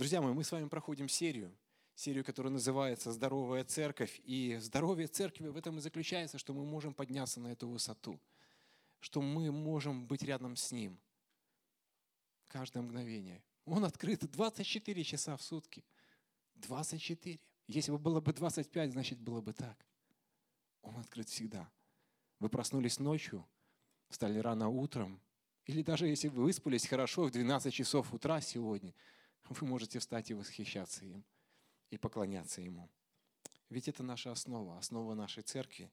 Друзья мои, мы с вами проходим серию, серию, которая называется «Здоровая церковь». И здоровье церкви в этом и заключается, что мы можем подняться на эту высоту, что мы можем быть рядом с Ним каждое мгновение. Он открыт 24 часа в сутки. 24. Если бы было бы 25, значит было бы так. Он открыт всегда. Вы проснулись ночью, встали рано утром, или даже если вы выспались хорошо в 12 часов утра сегодня, вы можете встать и восхищаться им, и поклоняться Ему. Ведь это наша основа, основа нашей церкви,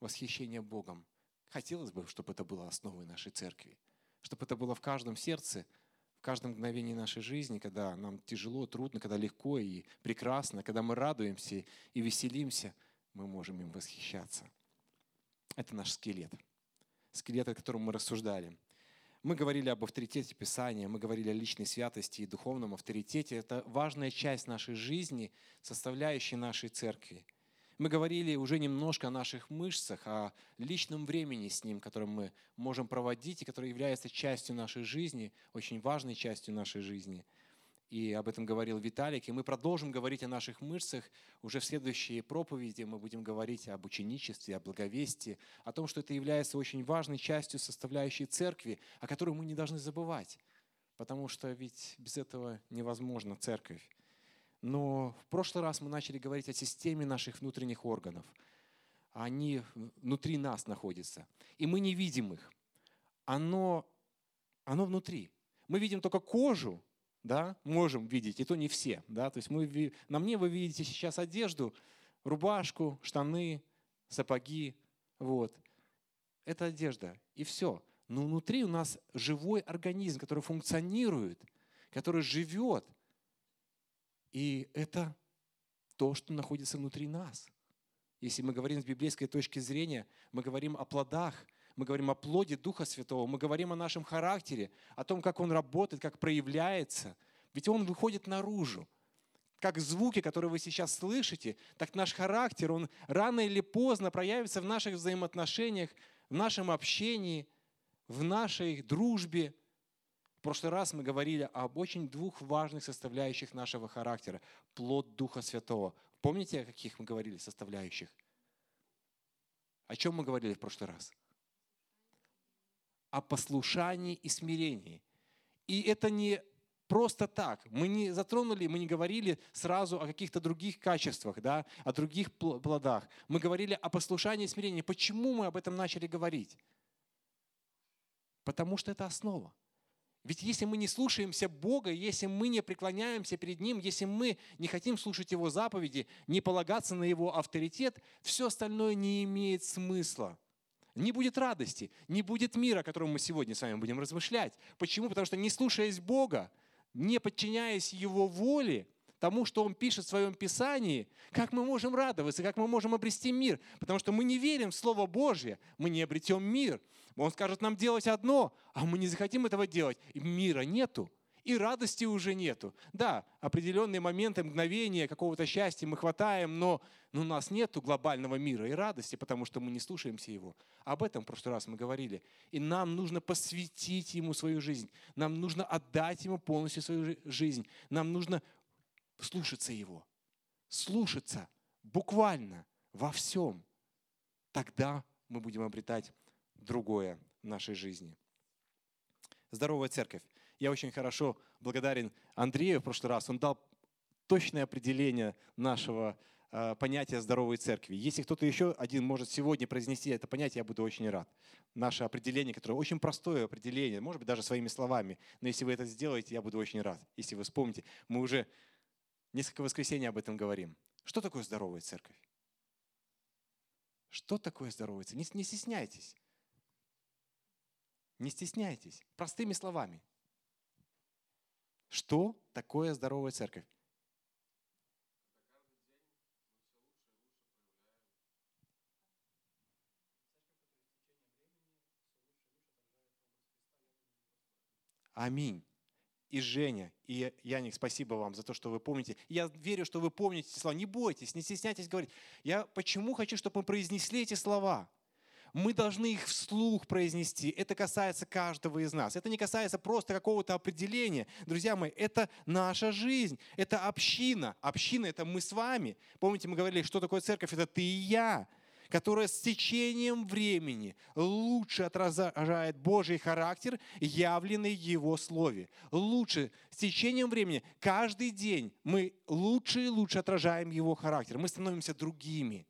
восхищение Богом. Хотелось бы, чтобы это было основой нашей церкви, чтобы это было в каждом сердце, в каждом мгновении нашей жизни, когда нам тяжело, трудно, когда легко и прекрасно, когда мы радуемся и веселимся, мы можем им восхищаться. Это наш скелет. Скелет, о котором мы рассуждали. Мы говорили об авторитете Писания, мы говорили о личной святости и духовном авторитете. Это важная часть нашей жизни, составляющая нашей церкви. Мы говорили уже немножко о наших мышцах, о личном времени с ним, которое мы можем проводить и которое является частью нашей жизни, очень важной частью нашей жизни – и об этом говорил Виталик. И мы продолжим говорить о наших мышцах. Уже в следующей проповеди мы будем говорить об ученичестве, о благовестии, о том, что это является очень важной частью составляющей церкви, о которой мы не должны забывать. Потому что ведь без этого невозможна церковь. Но в прошлый раз мы начали говорить о системе наших внутренних органов. Они внутри нас находятся. И мы не видим их. Оно, оно внутри. Мы видим только кожу, да, можем видеть, и то не все. Да? То есть мы, на мне вы видите сейчас одежду, рубашку, штаны, сапоги. Вот. Это одежда, и все. Но внутри у нас живой организм, который функционирует, который живет. И это то, что находится внутри нас. Если мы говорим с библейской точки зрения, мы говорим о плодах, мы говорим о плоде Духа Святого, мы говорим о нашем характере, о том, как он работает, как проявляется. Ведь он выходит наружу. Как звуки, которые вы сейчас слышите, так наш характер, он рано или поздно проявится в наших взаимоотношениях, в нашем общении, в нашей дружбе. В прошлый раз мы говорили об очень двух важных составляющих нашего характера. Плод Духа Святого. Помните, о каких мы говорили составляющих? О чем мы говорили в прошлый раз? О послушании и смирении. И это не просто так. Мы не затронули, мы не говорили сразу о каких-то других качествах, да, о других плодах. Мы говорили о послушании и смирении. Почему мы об этом начали говорить? Потому что это основа. Ведь если мы не слушаемся Бога, если мы не преклоняемся перед Ним, если мы не хотим слушать Его заповеди, не полагаться на Его авторитет, все остальное не имеет смысла не будет радости, не будет мира, о котором мы сегодня с вами будем размышлять. Почему? Потому что не слушаясь Бога, не подчиняясь Его воле, тому, что Он пишет в Своем Писании, как мы можем радоваться, как мы можем обрести мир. Потому что мы не верим в Слово Божье, мы не обретем мир. Он скажет нам делать одно, а мы не захотим этого делать, и мира нету и радости уже нету. Да, определенные моменты, мгновения какого-то счастья мы хватаем, но, но у нас нету глобального мира и радости, потому что мы не слушаемся Его. Об этом в прошлый раз мы говорили. И нам нужно посвятить Ему свою жизнь. Нам нужно отдать Ему полностью свою жизнь. Нам нужно слушаться Его. Слушаться буквально во всем. Тогда мы будем обретать другое в нашей жизни. Здоровая церковь. Я очень хорошо благодарен Андрею в прошлый раз. Он дал точное определение нашего э, понятия здоровой церкви. Если кто-то еще один может сегодня произнести это понятие, я буду очень рад. Наше определение, которое очень простое определение, может быть, даже своими словами, но если вы это сделаете, я буду очень рад. Если вы вспомните, мы уже несколько воскресений об этом говорим. Что такое здоровая церковь? Что такое здоровая церковь? Не, не стесняйтесь. Не стесняйтесь. Простыми словами. Что такое здоровая церковь? Аминь. И Женя, и Яник, спасибо вам за то, что вы помните. Я верю, что вы помните эти слова. Не бойтесь, не стесняйтесь говорить. Я почему хочу, чтобы мы произнесли эти слова? Мы должны их вслух произнести. Это касается каждого из нас. Это не касается просто какого-то определения. Друзья мои, это наша жизнь, это община. Община – это мы с вами. Помните, мы говорили, что такое церковь? Это ты и я которая с течением времени лучше отражает Божий характер, явленный в Его Слове. Лучше с течением времени каждый день мы лучше и лучше отражаем Его характер. Мы становимся другими.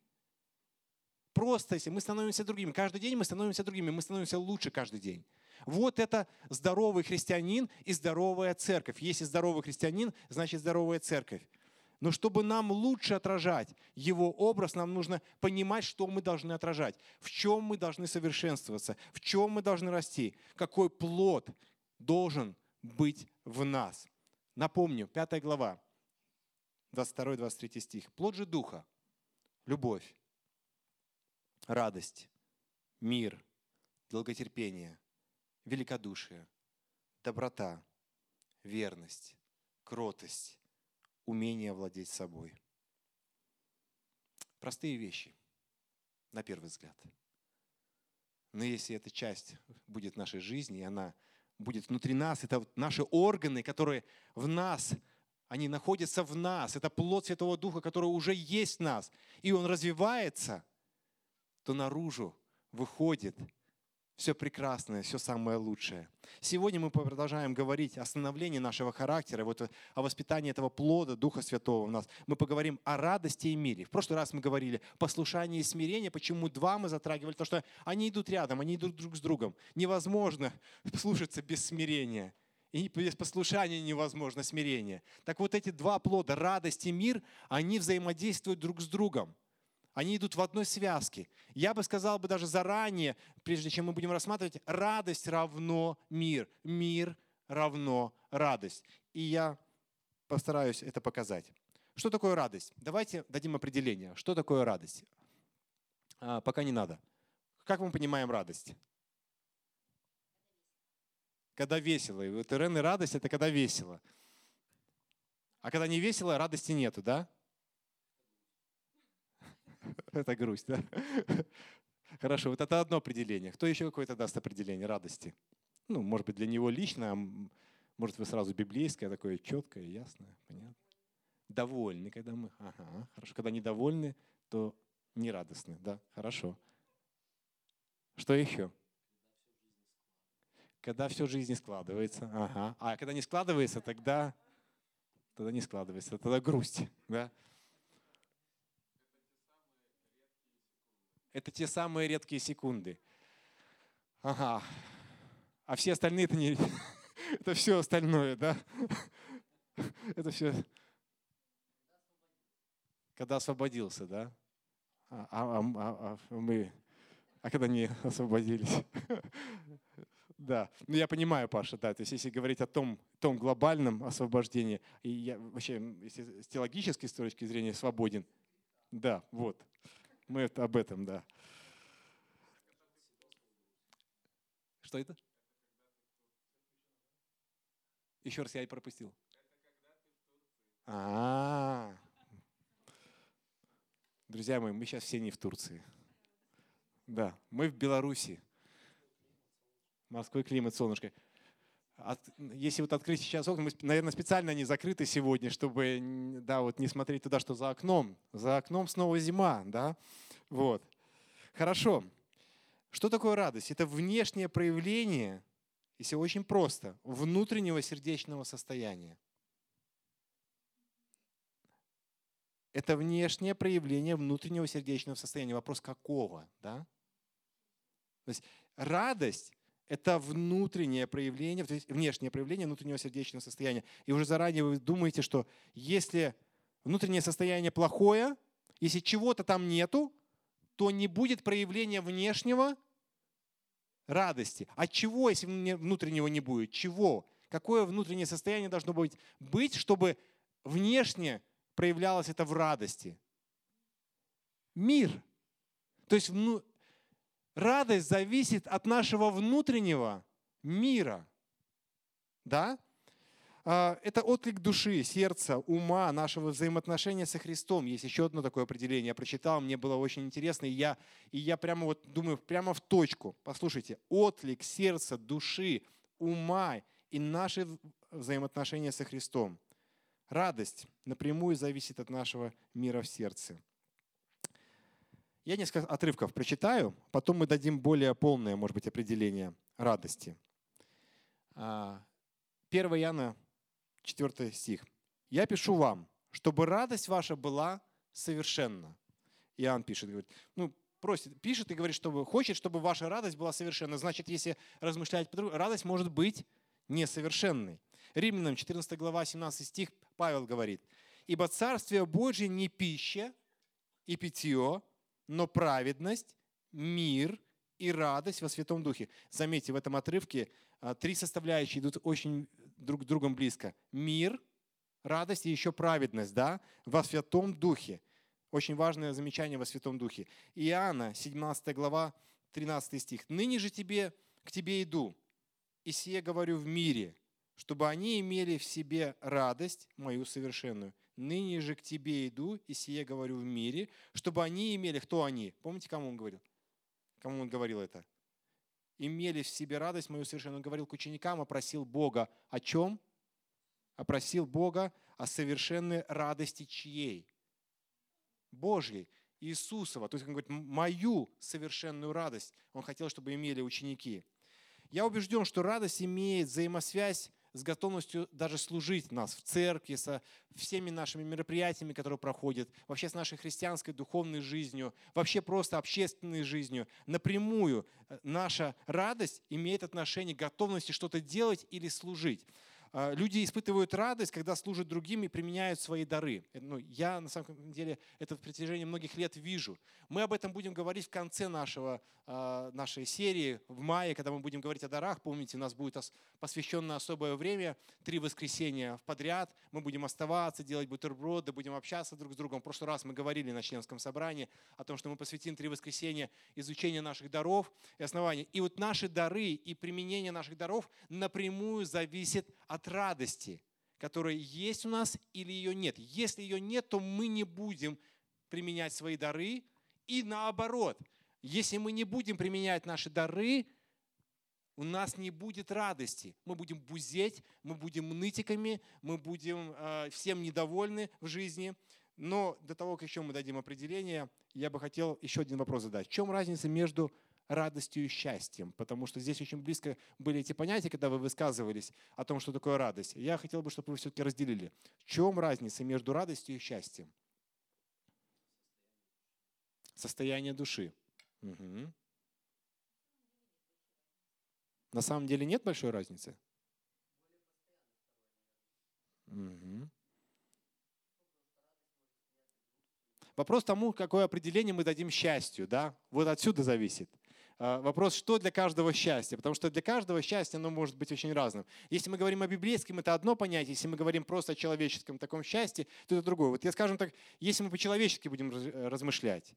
Просто если мы становимся другими, каждый день мы становимся другими, мы становимся лучше каждый день. Вот это здоровый христианин и здоровая церковь. Если здоровый христианин, значит здоровая церковь. Но чтобы нам лучше отражать его образ, нам нужно понимать, что мы должны отражать, в чем мы должны совершенствоваться, в чем мы должны расти, какой плод должен быть в нас. Напомню, 5 глава, 22-23 стих. Плод же Духа, любовь, радость, мир, долготерпение, великодушие, доброта, верность, кротость, умение владеть собой. Простые вещи, на первый взгляд. Но если эта часть будет нашей жизни, и она будет внутри нас, это наши органы, которые в нас, они находятся в нас, это плод Святого Духа, который уже есть в нас, и он развивается, то наружу выходит все прекрасное, все самое лучшее. Сегодня мы продолжаем говорить о становлении нашего характера, вот о воспитании этого плода Духа Святого в нас. Мы поговорим о радости и мире. В прошлый раз мы говорили послушание и смирение. Почему два мы затрагивали? Потому что они идут рядом, они идут друг с другом. Невозможно слушаться без смирения. И без послушания невозможно смирение. Так вот эти два плода, радость и мир, они взаимодействуют друг с другом. Они идут в одной связке. Я бы сказал бы даже заранее, прежде чем мы будем рассматривать, радость равно мир. Мир равно радость. И я постараюсь это показать. Что такое радость? Давайте дадим определение. Что такое радость? А, пока не надо. Как мы понимаем радость? Когда весело. И вот Ирен и радость – это когда весело. А когда не весело, радости нету, да? Это грусть, да? Хорошо, вот это одно определение. Кто еще какое-то даст определение радости? Ну, может быть, для него лично, а может, вы сразу библейское, такое четкое, ясное, понятно? Довольны, когда мы... Ага, хорошо. Когда недовольны, то нерадостны, да? Хорошо. Что еще? Когда все в жизни складывается. Ага. А когда не складывается, тогда, тогда не складывается, тогда грусть, да? Это те самые редкие секунды. Ага. А все остальные это не... Это все остальное, да? Это все... Когда освободился, да? А, а, а, а мы... А когда не освободились? Да, ну я понимаю, Паша, да, то есть если говорить о том, том глобальном освобождении, и я вообще, если с теологической с точки зрения свободен, да, вот, мы это, об этом, да. Что это? Еще раз я и пропустил. А, -а, а Друзья мои, мы сейчас все не в Турции. Да, мы в Беларуси. Морской климат, солнышко. От, если вот открыть сейчас окна, мы, наверное, специально не закрыты сегодня, чтобы да, вот не смотреть туда, что за окном. За окном снова зима, да? Вот. Хорошо. Что такое радость? Это внешнее проявление, если очень просто, внутреннего сердечного состояния. Это внешнее проявление внутреннего сердечного состояния. Вопрос какого, да? То есть радость это внутреннее проявление, то есть внешнее проявление внутреннего сердечного состояния. И уже заранее вы думаете, что если внутреннее состояние плохое, если чего-то там нету, то не будет проявления внешнего радости. А чего, если внутреннего не будет? Чего? Какое внутреннее состояние должно быть, быть чтобы внешне проявлялось это в радости? Мир. То есть радость зависит от нашего внутреннего мира. Да? а, это отклик души, сердца, ума, нашего взаимоотношения со Христом. Есть еще одно такое определение. Я прочитал, мне было очень интересно, и я, и я прямо вот думаю, прямо в точку. Послушайте, отклик сердца, души, ума и наши взаимоотношения со Христом. Радость напрямую зависит от нашего мира в сердце. Я несколько отрывков прочитаю, потом мы дадим более полное, может быть, определение радости. 1 а, Иоанна 4 стих. «Я пишу вам, чтобы радость ваша была совершенна». Иоанн пишет, говорит, ну, просит, пишет и говорит, чтобы хочет, чтобы ваша радость была совершенна. Значит, если размышлять по радость может быть несовершенной. Римлянам 14 глава 17 стих Павел говорит, «Ибо Царствие Божье не пища и питье, но праведность, мир и радость во Святом Духе». Заметьте, в этом отрывке а, три составляющие идут очень друг с другом близко. Мир, радость и еще праведность, да, во Святом Духе. Очень важное замечание во Святом Духе. Иоанна, 17 глава, 13 стих. «Ныне же тебе, к тебе иду, и сие говорю в мире, чтобы они имели в себе радость мою совершенную. Ныне же к тебе иду, и сие говорю в мире, чтобы они имели... Кто они? Помните, кому он говорил? Кому он говорил это? имели в себе радость мою совершенную. Он говорил к ученикам, опросил Бога о чем? Опросил Бога о совершенной радости чьей? Божьей, Иисусова. То есть он говорит, мою совершенную радость он хотел, чтобы имели ученики. Я убежден, что радость имеет взаимосвязь с готовностью даже служить нас в церкви, со всеми нашими мероприятиями, которые проходят, вообще с нашей христианской духовной жизнью, вообще просто общественной жизнью. Напрямую э, наша радость имеет отношение к готовности что-то делать или служить. А, люди испытывают радость, когда служат другим и применяют свои дары. Э, ну, я, на самом деле, это в протяжении многих лет вижу. Мы об этом будем говорить в конце нашего, а, нашей серии, в мае, когда мы будем говорить о дарах. Помните, у нас будет посвященное особое время, три воскресенья подряд. Мы будем оставаться, делать бутерброды, будем общаться друг с другом. В прошлый раз мы говорили на членском собрании о том, что мы посвятим три воскресенья изучению наших даров и оснований. И вот наши дары и применение наших даров напрямую зависит от от радости, которая есть у нас или ее нет. Если ее нет, то мы не будем применять свои дары. И наоборот, если мы не будем применять наши дары, у нас не будет радости. Мы будем бузеть, мы будем нытиками, мы будем э, всем недовольны в жизни. Но до того, как еще мы дадим определение, я бы хотел еще один вопрос задать. В чем разница между радостью и счастьем, потому что здесь очень близко были эти понятия, когда вы высказывались о том, что такое радость. Я хотел бы, чтобы вы все-таки разделили. В чем разница между радостью и счастьем? Состояние души. Угу. На самом деле нет большой разницы? Угу. Вопрос тому, какое определение мы дадим счастью. Да? Вот отсюда зависит. А, вопрос, что для каждого счастья? Потому что для каждого счастья оно может быть очень разным. Если мы говорим о библейском, это одно понятие. Если мы говорим просто о человеческом таком счастье, то это другое. Вот я, скажем так, если мы по-человечески будем э, размышлять,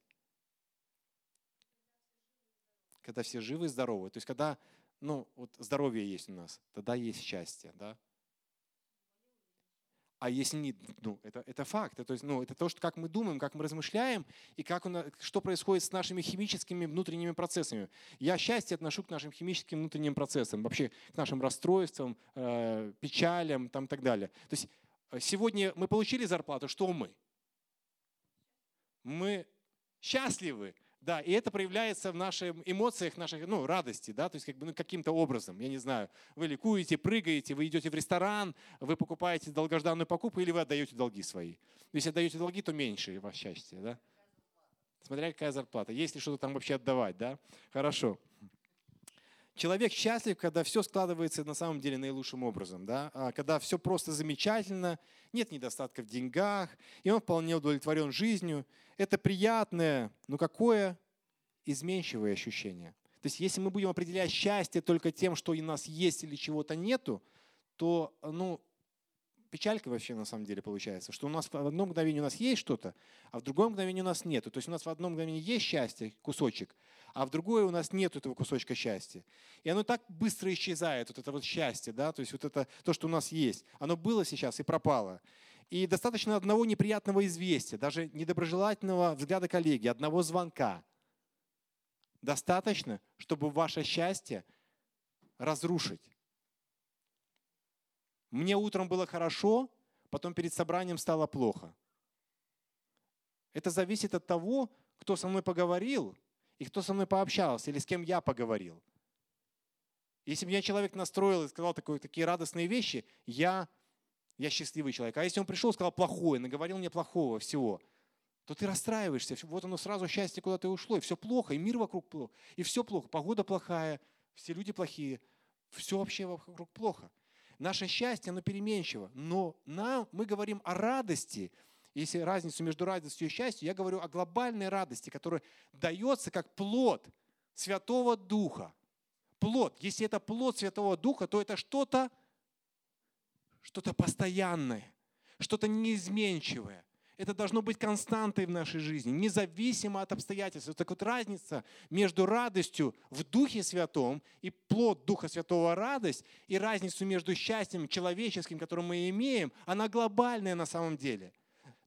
когда все живы и здоровы, то есть когда ну, вот здоровье есть у нас, тогда есть счастье. Да? А если нет, ну, это, это факт. Это, ну, это то, что, как мы думаем, как мы размышляем, и как он, что происходит с нашими химическими внутренними процессами. Я счастье отношу к нашим химическим внутренним процессам, вообще к нашим расстройствам, э, печалям там, и так далее. То есть э, сегодня мы получили зарплату, что мы? Мы счастливы, да, и это проявляется в наших эмоциях, наших, ну, радости, да, то есть как бы, ну, каким-то образом, я не знаю, вы ликуете, прыгаете, вы идете в ресторан, вы покупаете долгожданную покупку или вы отдаете долги свои. Если отдаете долги, то меньше ваше счастье, да. Смотря какая зарплата, есть ли что-то там вообще отдавать, да. Хорошо. Человек счастлив, когда все складывается на самом деле наилучшим образом, да? а когда все просто замечательно, нет недостатка в деньгах, и он вполне удовлетворен жизнью. Это приятное, но какое изменчивое ощущение. То есть если мы будем определять счастье только тем, что у нас есть или чего-то нету, то ну, печалька вообще на самом деле получается, что у нас в одно мгновение у нас есть что-то, а в другое мгновение у нас нет. То есть у нас в одном мгновении есть счастье, кусочек, а в другое у нас нет этого кусочка счастья. И оно так быстро исчезает, вот это вот счастье, да, то есть вот это то, что у нас есть. Оно было сейчас и пропало. И достаточно одного неприятного известия, даже недоброжелательного взгляда коллеги, одного звонка. Достаточно, чтобы ваше счастье разрушить. Мне утром было хорошо, потом перед собранием стало плохо. Это зависит от того, кто со мной поговорил и кто со мной пообщался, или с кем я поговорил. Если меня человек настроил и сказал такое, такие радостные вещи, я, я счастливый человек. А если он пришел и сказал плохое, наговорил мне плохого всего, то ты расстраиваешься. Вот оно сразу счастье куда-то ушло, и все плохо, и мир вокруг плохо, и все плохо, погода плохая, все люди плохие, все вообще вокруг плохо. Наше счастье, оно переменчиво. Но нам, мы говорим о радости. Если разницу между радостью и счастьем, я говорю о глобальной радости, которая дается как плод Святого Духа. Плод. Если это плод Святого Духа, то это что-то, что-то постоянное, что-то неизменчивое. Это должно быть константой в нашей жизни, независимо от обстоятельств. Так вот разница между радостью в Духе Святом и плод Духа Святого радость, и разницу между счастьем человеческим, которое мы имеем, она глобальная на самом деле.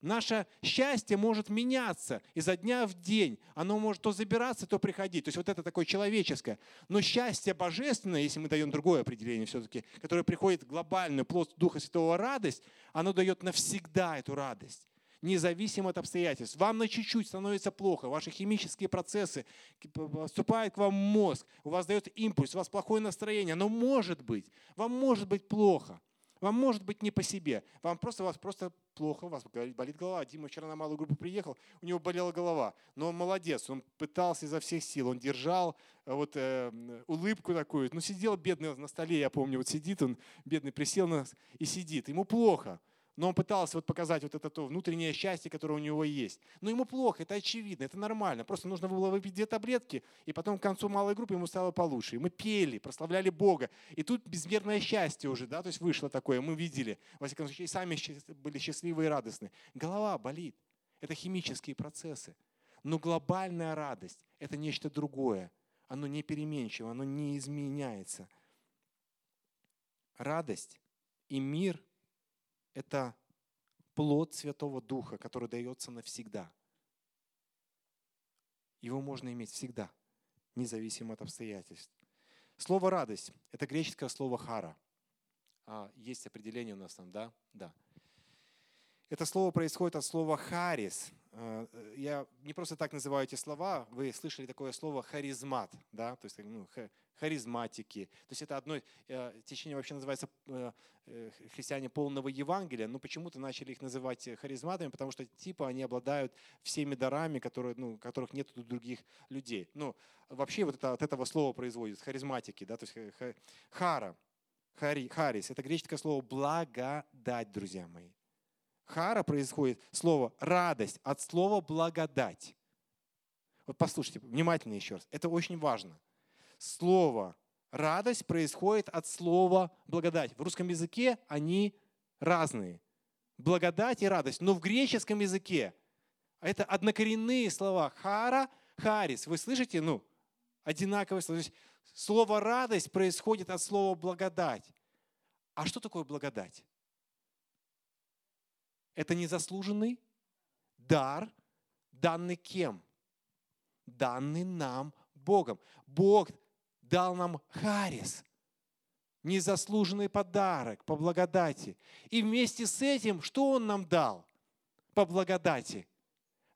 Наше счастье может меняться изо дня в день. Оно может то забираться, то приходить. То есть вот это такое человеческое. Но счастье божественное, если мы даем другое определение все-таки, которое приходит глобальный плод Духа Святого радость, оно дает навсегда эту радость независимо от обстоятельств. Вам на чуть-чуть становится плохо, ваши химические процессы, поступает к вам мозг, у вас дает импульс, у вас плохое настроение, но может быть, вам может быть плохо. Вам может быть не по себе. Вам просто, у вас просто плохо, у вас болит голова. Дима вчера на малую группу приехал, у него болела голова. Но он молодец, он пытался изо всех сил, он держал э, вот э, улыбку такую. Ну, сидел бедный на столе, я помню, вот сидит он, бедный присел на, и сидит. Ему плохо. Но он пытался вот показать вот это то внутреннее счастье, которое у него есть. Но ему плохо, это очевидно, это нормально. Просто нужно было выпить две таблетки, и потом к концу малой группы ему стало получше. И мы пели, прославляли Бога. И тут безмерное счастье уже, да, то есть вышло такое, мы видели. Во всяком случае, сами были счастливы и радостны. Голова болит. Это химические процессы. Но глобальная радость – это нечто другое. Оно не переменчиво, оно не изменяется. Радость и мир – это плод Святого Духа, который дается навсегда. Его можно иметь всегда, независимо от обстоятельств. Слово «радость» — это греческое слово «хара». А, есть определение у нас там, да? Да. Это слово происходит от слова «харис». А, я не просто так называю эти слова. Вы слышали такое слово «харизмат», да? То есть ну, харизматики. То есть это одно э, течение вообще называется э, э, христиане полного Евангелия, но почему-то начали их называть харизматами, потому что типа они обладают всеми дарами, которые, ну, которых нет у других людей. Ну, вообще вот это от этого слова производится харизматики, да, то есть хара, хари, харис, это греческое слово благодать, друзья мои. Хара происходит слово радость от слова благодать. Вот послушайте внимательно еще раз. Это очень важно слово радость происходит от слова благодать. В русском языке они разные. Благодать и радость. Но в греческом языке это однокоренные слова. Хара, харис. Вы слышите? Ну, одинаковые слова. слово радость происходит от слова благодать. А что такое благодать? Это незаслуженный дар, данный кем? Данный нам Богом. Бог дал нам Харис, незаслуженный подарок по благодати. И вместе с этим, что Он нам дал по благодати?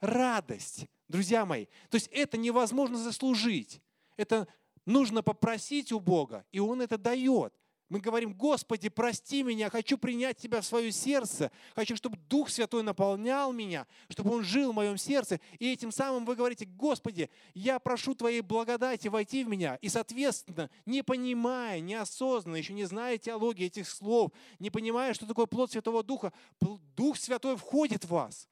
Радость, друзья мои. То есть это невозможно заслужить. Это нужно попросить у Бога, и Он это дает. Мы говорим, Господи, прости меня, хочу принять Тебя в свое сердце, хочу, чтобы Дух Святой наполнял меня, чтобы Он жил в моем сердце. И этим самым вы говорите, Господи, я прошу Твоей благодати войти в меня. И, соответственно, не понимая, неосознанно, еще не зная теологии этих слов, не понимая, что такое плод Святого Духа, Дух Святой входит в вас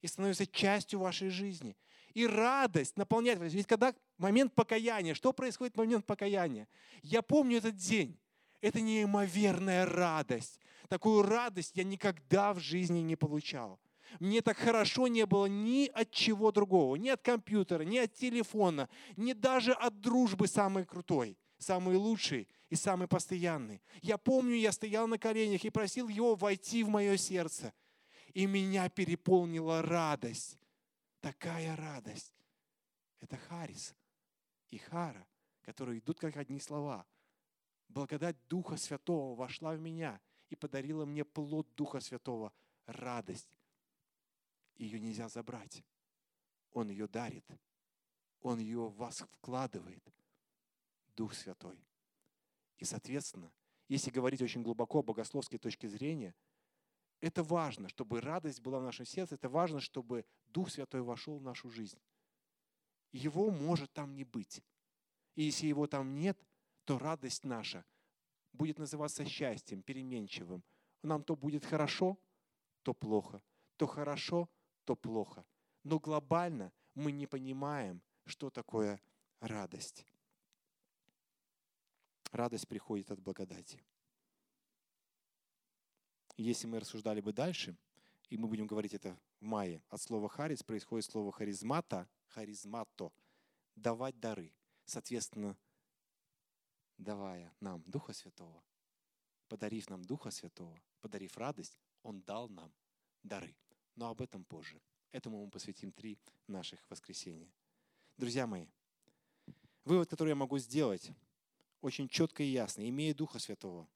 и становится частью вашей жизни. И радость наполняет вас. Ведь когда момент покаяния, что происходит в момент покаяния? Я помню этот день. Это неимоверная радость. Такую радость я никогда в жизни не получал. Мне так хорошо не было ни от чего другого, ни от компьютера, ни от телефона, ни даже от дружбы самой крутой, самой лучшей и самой постоянной. Я помню, я стоял на коленях и просил его войти в мое сердце. И меня переполнила радость. Такая радость. Это Харис и Хара, которые идут как одни слова. Благодать Духа Святого вошла в меня и подарила мне плод Духа Святого – радость ее нельзя забрать. Он ее дарит. Он ее в вас вкладывает. Дух Святой. И, соответственно, если говорить очень глубоко богословской точки зрения, это важно, чтобы радость была в нашем сердце, это важно, чтобы Дух Святой вошел в нашу жизнь. Его может там не быть. И если его там нет, то радость наша будет называться счастьем, переменчивым. Нам то будет хорошо, то плохо. То хорошо, то плохо. Но глобально мы не понимаем, что такое радость. Радость приходит от благодати. Если мы рассуждали бы дальше, и мы будем говорить это в мае, от слова харис происходит слово харизмата, харизмато, давать дары. Соответственно, давая нам Духа Святого, подарив нам Духа Святого, подарив радость, Он дал нам дары. Но об этом позже. Этому мы посвятим три наших воскресенья. Друзья мои, вывод, который я могу сделать, очень четко и ясно, имея Духа Святого,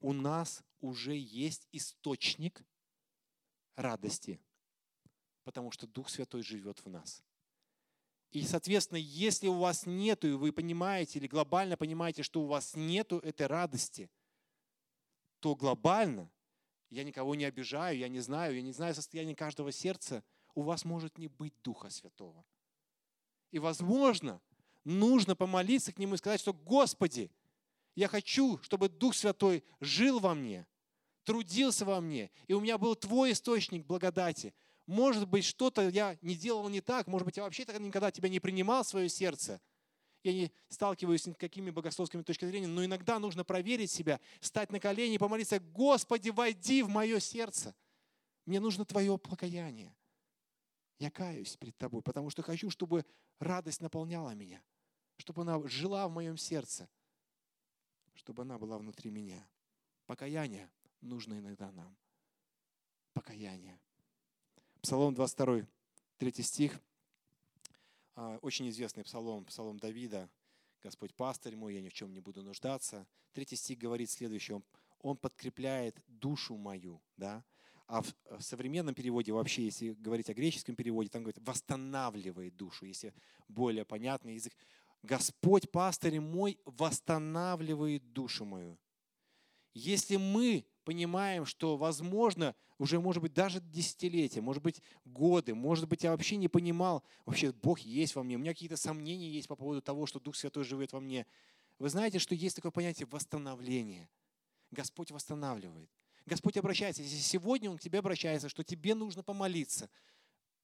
у нас уже есть источник радости, потому что Дух Святой живет в нас. И, соответственно, если у вас нету, и вы понимаете, или глобально понимаете, что у вас нету этой радости, то глобально я никого не обижаю, я не знаю, я не знаю состояние каждого сердца, у вас может не быть Духа Святого. И, возможно, нужно помолиться к Нему и сказать, что «Господи, я хочу, чтобы Дух Святой жил во мне, трудился во мне, и у меня был Твой источник благодати. Может быть, что-то я не делал не так, может быть, я вообще никогда Тебя не принимал в свое сердце – я не сталкиваюсь с никакими богословскими точками зрения, но иногда нужно проверить себя, стать на колени и помолиться, Господи, войди в мое сердце. Мне нужно Твое покаяние. Я каюсь перед Тобой, потому что хочу, чтобы радость наполняла меня, чтобы она жила в моем сердце, чтобы она была внутри меня. Покаяние нужно иногда нам. Покаяние. Псалом 22, 3 стих – а, очень известный псалом, псалом Давида. «Господь пастырь мой, я ни в чем не буду нуждаться». Третий стих говорит следующее. Он, подкрепляет душу мою. Да? А в, в современном переводе, вообще, если говорить о греческом переводе, там говорит «восстанавливает душу», если более понятный язык. «Господь пастырь мой восстанавливает душу мою». Если мы понимаем, что, возможно, уже, может быть, даже десятилетия, может быть, годы, может быть, я вообще не понимал, вообще Бог есть во мне, у меня какие-то сомнения есть по поводу того, что Дух Святой живет во мне. Вы знаете, что есть такое понятие восстановления. Господь восстанавливает. Господь обращается. Если сегодня Он к тебе обращается, что тебе нужно помолиться,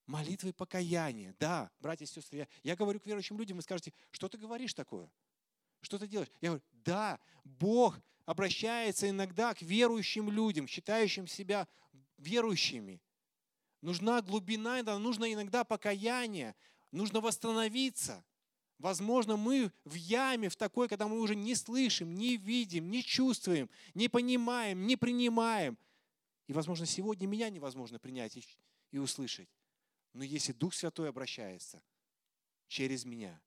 молитвы покаяния. Да, братья и сестры, я, я говорю к верующим людям, вы скажете, что ты говоришь такое? Что ты делаешь? Я говорю, да, Бог обращается иногда к верующим людям, считающим себя верующими. Нужна глубина, нужно иногда покаяние, нужно восстановиться. Возможно, мы в яме, в такой, когда мы уже не слышим, не видим, не чувствуем, не понимаем, не принимаем. И, возможно, сегодня меня невозможно принять и, и услышать. Но если Дух Святой обращается через меня,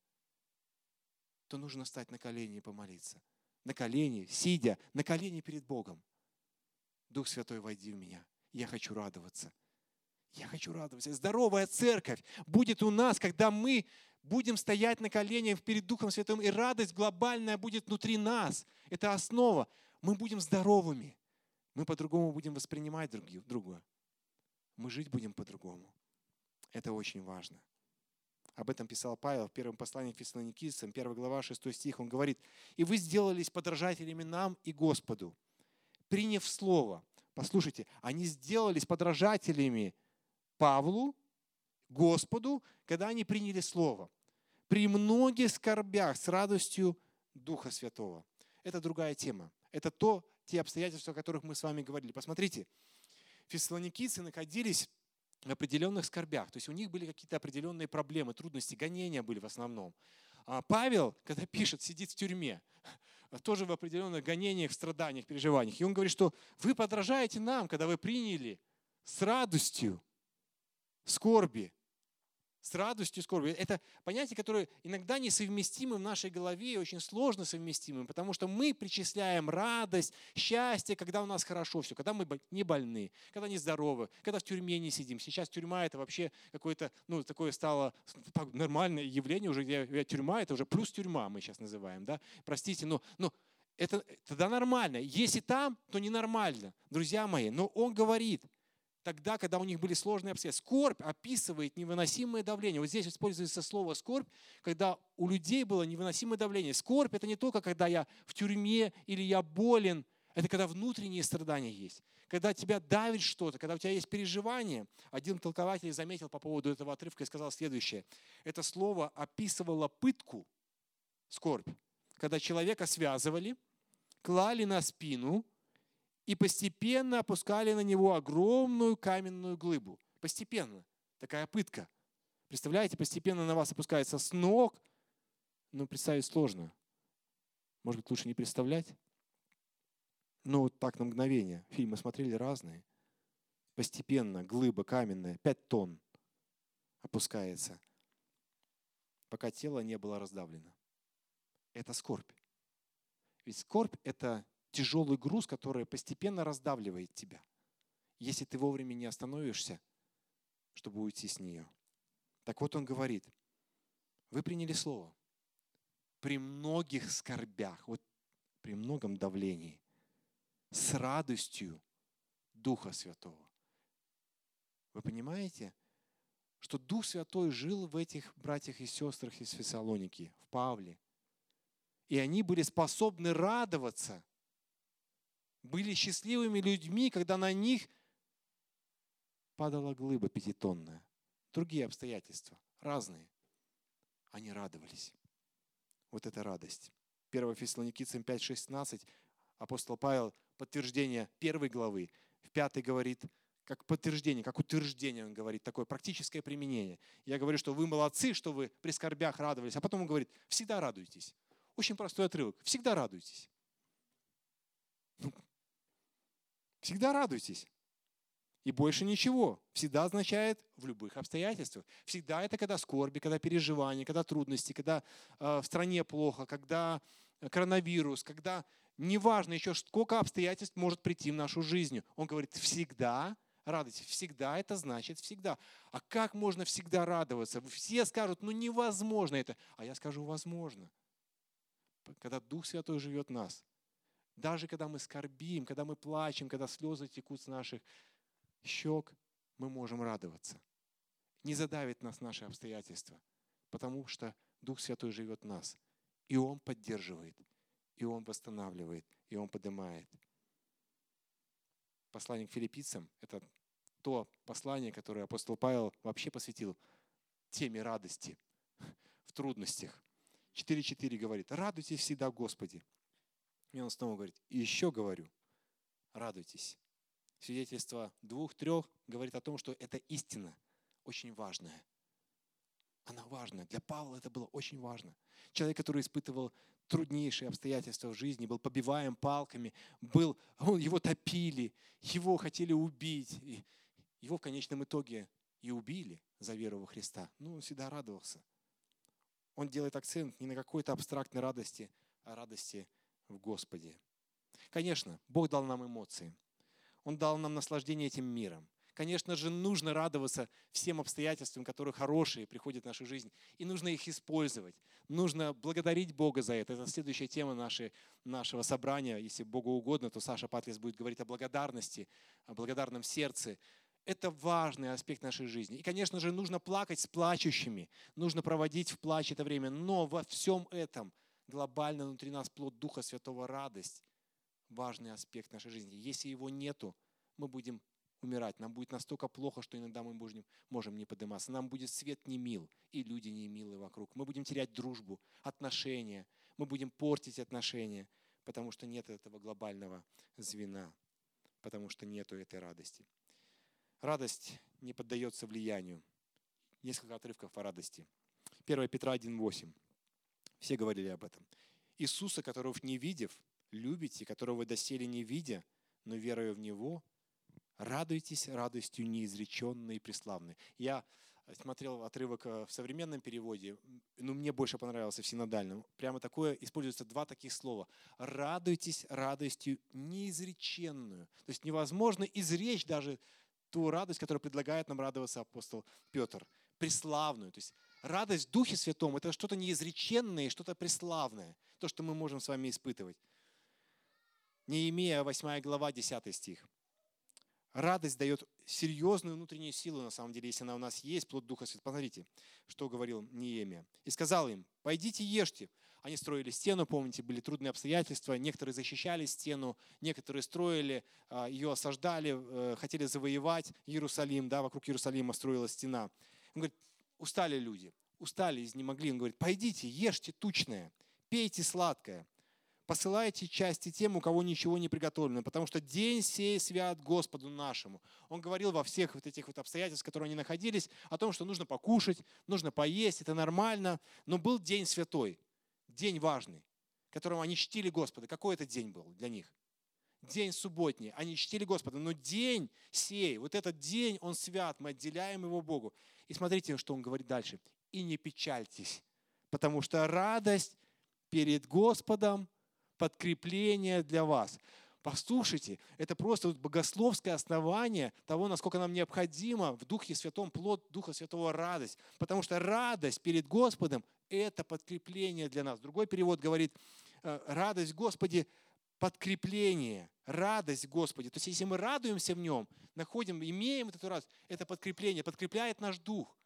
то нужно стать на колени и помолиться. На колени, сидя, на колени перед Богом. Дух Святой, войди в меня. Я хочу радоваться. Я хочу радоваться. Здоровая церковь будет у нас, когда мы будем стоять на коленях перед Духом Святым, и радость глобальная будет внутри нас. Это основа. Мы будем здоровыми. Мы по-другому будем воспринимать друг друга. Мы жить будем по-другому. Это очень важно. Об этом писал Павел в первом послании к Фессалоникийцам, 1 глава, 6 стих. Он говорит, «И вы сделались подражателями нам и Господу, приняв Слово». Послушайте, они сделались подражателями Павлу, Господу, когда они приняли Слово. При многих скорбях с радостью Духа Святого. Это другая тема. Это то, те обстоятельства, о которых мы с вами говорили. Посмотрите, фессалоникийцы находились определенных скорбях. То есть у них были какие-то определенные проблемы, трудности, гонения были в основном. А Павел, когда пишет, сидит в тюрьме, тоже в определенных гонениях, страданиях, переживаниях. И он говорит, что вы подражаете нам, когда вы приняли с радостью скорби с радостью, скорбью. Это понятие, которое иногда несовместимы в нашей голове и очень сложно совместимы, потому что мы причисляем радость, счастье, когда у нас хорошо все, когда мы не больны, когда не здоровы, когда в тюрьме не сидим. Сейчас тюрьма это вообще какое-то, ну, такое стало нормальное явление уже, где тюрьма это уже плюс тюрьма мы сейчас называем, да. Простите, но, но это тогда нормально. Если там, то ненормально, друзья мои. Но он говорит – тогда, когда у них были сложные обстоятельства. Скорбь описывает невыносимое давление. Вот здесь используется слово скорбь, когда у людей было невыносимое давление. Скорбь – это не только, когда я в тюрьме или я болен, это когда внутренние страдания есть. Когда тебя давит что-то, когда у тебя есть переживание. Один толкователь заметил по поводу этого отрывка и сказал следующее. Это слово описывало пытку, скорбь, когда человека связывали, клали на спину – и постепенно опускали на него огромную каменную глыбу. Постепенно. Такая пытка. Представляете, постепенно на вас опускается с ног. Ну, представить сложно. Может быть, лучше не представлять? Ну, вот так на мгновение. Фильмы смотрели разные. Постепенно глыба каменная, 5 тонн опускается, пока тело не было раздавлено. Это скорбь. Ведь скорбь – это тяжелый груз, который постепенно раздавливает тебя, если ты вовремя не остановишься, чтобы уйти с нее. Так вот он говорит, вы приняли слово. При многих скорбях, вот при многом давлении, с радостью Духа Святого. Вы понимаете, что Дух Святой жил в этих братьях и сестрах из Фессалоники, в Павле. И они были способны радоваться были счастливыми людьми, когда на них падала глыба пятитонная. Другие обстоятельства, разные. Они радовались. Вот эта радость. 1 Фессалоникийцам 5.16 апостол Павел подтверждение первой главы. В пятой говорит, как подтверждение, как утверждение он говорит, такое практическое применение. Я говорю, что вы молодцы, что вы при скорбях радовались, а потом он говорит, всегда радуйтесь. Очень простой отрывок. Всегда радуйтесь. Ну, Всегда радуйтесь. И больше ничего. Всегда означает в любых обстоятельствах. Всегда это когда скорби, когда переживания, когда трудности, когда э, в стране плохо, когда коронавирус, когда неважно еще сколько обстоятельств может прийти в нашу жизнь. Он говорит, всегда радуйтесь. Всегда это значит всегда. А как можно всегда радоваться? Все скажут, ну невозможно это. А я скажу, возможно. Когда Дух Святой живет в нас, даже когда мы скорбим, когда мы плачем, когда слезы текут с наших щек, мы можем радоваться. Не задавит нас наши обстоятельства, потому что Дух Святой живет в нас. И Он поддерживает, и Он восстанавливает, и Он поднимает. Послание к филиппийцам – это то послание, которое апостол Павел вообще посвятил теме радости в трудностях. 4.4 говорит, радуйтесь всегда Господи. И он снова говорит, и еще говорю, радуйтесь. Свидетельство двух-трех говорит о том, что это истина, очень важная. Она важная. Для Павла это было очень важно. Человек, который испытывал труднейшие обстоятельства в жизни, был побиваем палками, был, его топили, его хотели убить. И его в конечном итоге и убили за веру во Христа. Но он всегда радовался. Он делает акцент не на какой-то абстрактной радости, а радости в Господе. Конечно, Бог дал нам эмоции. Он дал нам наслаждение этим миром. Конечно же, нужно радоваться всем обстоятельствам, которые хорошие приходят в нашу жизнь, и нужно их использовать. Нужно благодарить Бога за это. Это следующая тема нашей, нашего собрания. Если Богу угодно, то Саша Патлис будет говорить о благодарности, о благодарном сердце. Это важный аспект нашей жизни. И, конечно же, нужно плакать с плачущими, нужно проводить в плач это время. Но во всем этом глобально внутри нас плод Духа Святого радость, важный аспект нашей жизни. Если его нету, мы будем умирать. Нам будет настолько плохо, что иногда мы можем, можем не подниматься. Нам будет свет не мил, и люди не милы вокруг. Мы будем терять дружбу, отношения. Мы будем портить отношения. Потому что нет этого глобального звена, потому что нету этой радости. Радость не поддается влиянию. Несколько отрывков о радости. 1 Петра 1,8. Все говорили об этом. Иисуса, которого не видев, любите, которого доселе не видя, но веруя в Него, радуйтесь радостью неизреченной и преславной. Я смотрел отрывок э, в современном переводе, но мне больше понравился в синодальном. Прямо такое, используется два таких слова. Радуйтесь радостью неизреченную. То есть невозможно изречь даже ту радость, которую предлагает нам радоваться апостол Петр. Преславную. То есть радость в Духе Святом – это что-то неизреченное, что-то преславное. То, что мы можем с вами испытывать. Неемия, 8 глава, 10 стих. Радость дает серьезную внутреннюю силу, на самом деле, если она у нас есть, плод Духа Святого. Посмотрите, что говорил Неемия. «И сказал им, пойдите ешьте». Они строили стену, помните, были трудные обстоятельства. Некоторые защищали стену, некоторые строили, а, ее осаждали, э, хотели завоевать Иерусалим, да, вокруг Иерусалима строилась стена. Он говорит, устали люди, устали, изнемогли. Он говорит, пойдите, ешьте тучное, пейте сладкое, посылайте части тем, у кого ничего не приготовлено, потому что день сей свят Господу нашему. Он говорил во всех вот этих вот обстоятельствах, в которых они находились, о том, что нужно покушать, нужно поесть, это нормально. Но был день святой, день важный, которым они чтили Господа. Какой это день был для них? День субботний. Они чтили Господа. Но день сей, вот этот день, он свят, мы отделяем его Богу. И смотрите, что он говорит дальше. И не печальтесь, потому что радость перед Господом – подкрепление для вас. Послушайте, это просто богословское основание того, насколько нам необходимо в Духе Святом плод Духа Святого радость. Потому что радость перед Господом – это подкрепление для нас. Другой перевод говорит, э, радость Господи – подкрепление, радость Господи. То есть если мы радуемся в Нем, находим, имеем эту радость, это подкрепление, подкрепляет наш дух.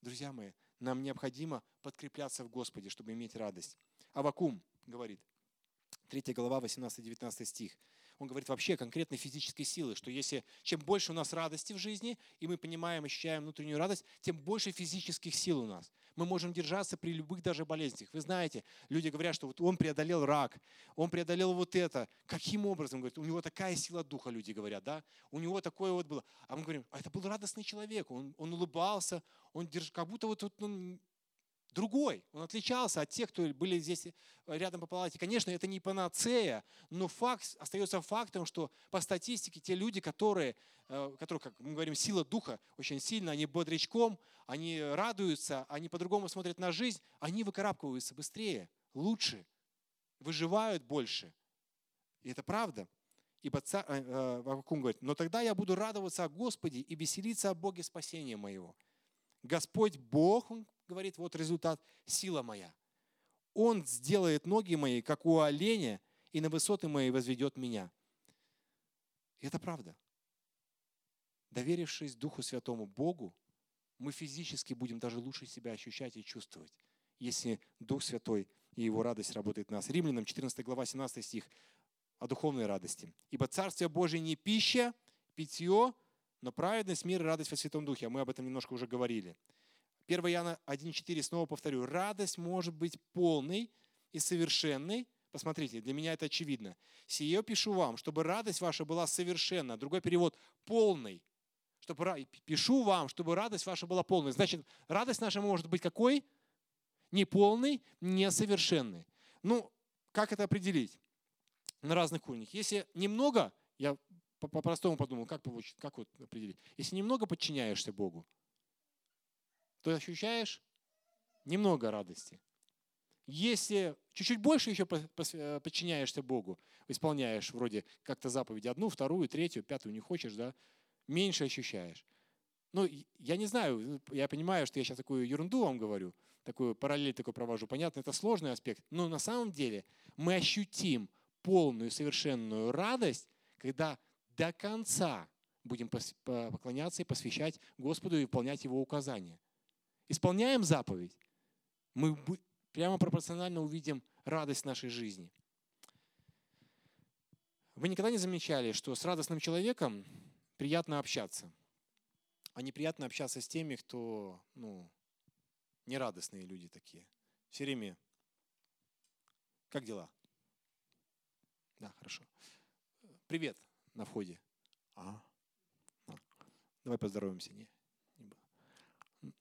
Друзья мои, нам необходимо подкрепляться в Господе, чтобы иметь радость. Авакум говорит – 3 глава, 18-19 стих. Он говорит вообще конкретной физической силы, что если чем больше у нас радости в жизни, и мы понимаем, ощущаем внутреннюю радость, тем больше физических сил у нас. Мы можем держаться при любых даже болезнях. Вы знаете, люди говорят, что вот он преодолел рак, он преодолел вот это. Каким образом? Говорит, у него такая сила духа, люди говорят, да? У него такое вот было. А мы говорим, а это был радостный человек, он, он улыбался, он держ... как будто вот он другой. Он отличался от тех, кто были здесь э, рядом по палате. Конечно, это не панацея, но факт остается фактом, что по статистике те люди, которые, э, которые, как мы говорим, сила духа очень сильно, они бодрячком, они радуются, они по-другому смотрят на жизнь, они выкарабкиваются быстрее, лучше, выживают больше. И это правда. Ибо царь, э, э, Вакум говорит, но тогда я буду радоваться о Господе и веселиться о Боге спасения моего. Господь Бог, он говорит, вот результат, сила моя. Он сделает ноги мои, как у оленя, и на высоты мои возведет меня. И это правда. Доверившись Духу Святому Богу, мы физически будем даже лучше себя ощущать и чувствовать, если Дух Святой и Его радость работает в нас. Римлянам 14 глава 17 стих о духовной радости. «Ибо Царствие Божие не пища, питье, но праведность, мир и радость во Святом Духе». А мы об этом немножко уже говорили. 1 Иоанна 1.4, снова повторю, радость может быть полной и совершенной. Посмотрите, для меня это очевидно. «Сие пишу вам, чтобы радость ваша была совершенна». Другой перевод – полной. Чтобы, пишу вам, чтобы радость ваша была полной. Значит, радость наша может быть какой? Не полной, не совершенной. Ну, как это определить? На разных уровнях. Если немного, я по-простому подумал, как, как вот определить? Если немного подчиняешься Богу, то ощущаешь немного радости. Если чуть-чуть больше еще э, подчиняешься Богу, исполняешь вроде как-то заповеди одну, вторую, третью, пятую не хочешь, да, меньше ощущаешь. Ну, я не знаю, я понимаю, что я сейчас такую ерунду вам говорю, такую параллель такой провожу. Понятно, это сложный аспект, но на самом деле мы ощутим полную совершенную радость, когда до конца будем поклоняться и посвящать Господу и выполнять Его указания исполняем заповедь, мы прямо пропорционально увидим радость нашей жизни. Вы никогда не замечали, что с радостным человеком приятно общаться, а неприятно общаться с теми, кто, ну, нерадостные люди такие. Все время, как дела? Да, хорошо. Привет на входе. А, давай поздороваемся. Не.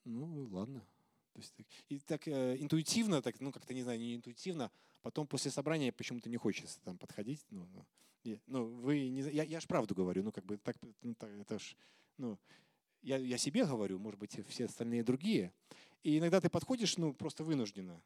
Ну, ладно. То есть, и так э, интуитивно, так, ну как-то не знаю, не интуитивно, потом после собрания почему-то не хочется там подходить. Ну, ну, ну вы не, я, я ж правду говорю, ну как бы так, ну, так это ж, ну я, я себе говорю, может быть все остальные другие. И иногда ты подходишь, ну просто вынужденно,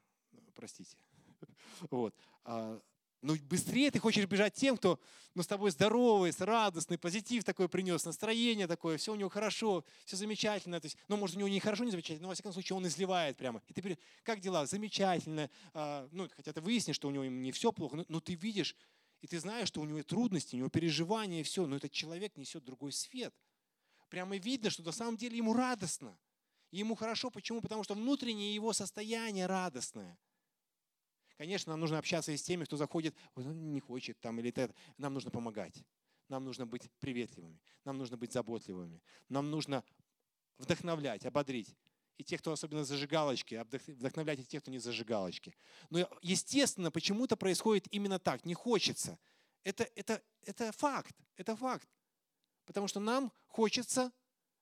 простите. Вот. А, ну, быстрее ты хочешь бежать тем, кто ну, с тобой здоровый, радостный, позитив такой принес, настроение такое, все у него хорошо, все замечательно. То есть, ну, может, у него не хорошо, не замечательно, но, во всяком случае, он изливает прямо. И ты говоришь, как дела? Замечательно. А, ну, хотя ты выяснишь, что у него не все плохо, но, но ты видишь, и ты знаешь, что у него трудности, у него переживания, и все, но этот человек несет другой свет. Прямо видно, что на самом деле ему радостно. Ему хорошо. Почему? Потому что внутреннее его состояние радостное – Конечно, нам нужно общаться и с теми, кто заходит, не хочет там или это. Нам нужно помогать. Нам нужно быть приветливыми. Нам нужно быть заботливыми. Нам нужно вдохновлять, ободрить. И тех, кто особенно зажигалочки, вдохновлять и тех, кто не зажигалочки. Но, естественно, почему-то происходит именно так. Не хочется. Это, это, это факт. Это факт. Потому что нам хочется